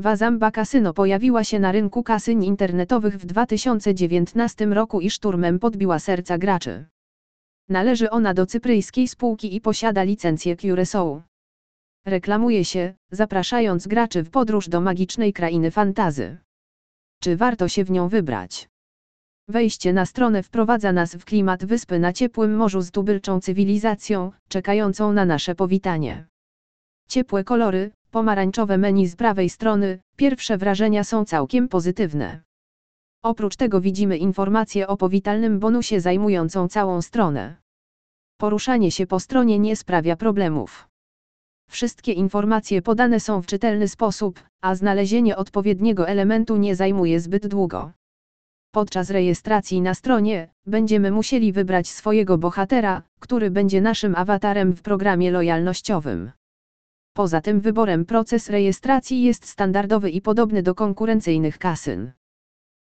Wazamba Casino pojawiła się na rynku kasyn internetowych w 2019 roku i szturmem podbiła serca graczy. Należy ona do cypryjskiej spółki i posiada licencję Curaçao. Reklamuje się, zapraszając graczy w podróż do magicznej krainy fantazy. Czy warto się w nią wybrać? Wejście na stronę wprowadza nas w klimat wyspy na ciepłym morzu z tubylczą cywilizacją, czekającą na nasze powitanie. Ciepłe kolory, pomarańczowe menu z prawej strony, pierwsze wrażenia są całkiem pozytywne. Oprócz tego widzimy informację o powitalnym bonusie zajmującą całą stronę. Poruszanie się po stronie nie sprawia problemów. Wszystkie informacje podane są w czytelny sposób, a znalezienie odpowiedniego elementu nie zajmuje zbyt długo. Podczas rejestracji na stronie, będziemy musieli wybrać swojego bohatera, który będzie naszym awatarem w programie lojalnościowym. Poza tym wyborem proces rejestracji jest standardowy i podobny do konkurencyjnych kasyn.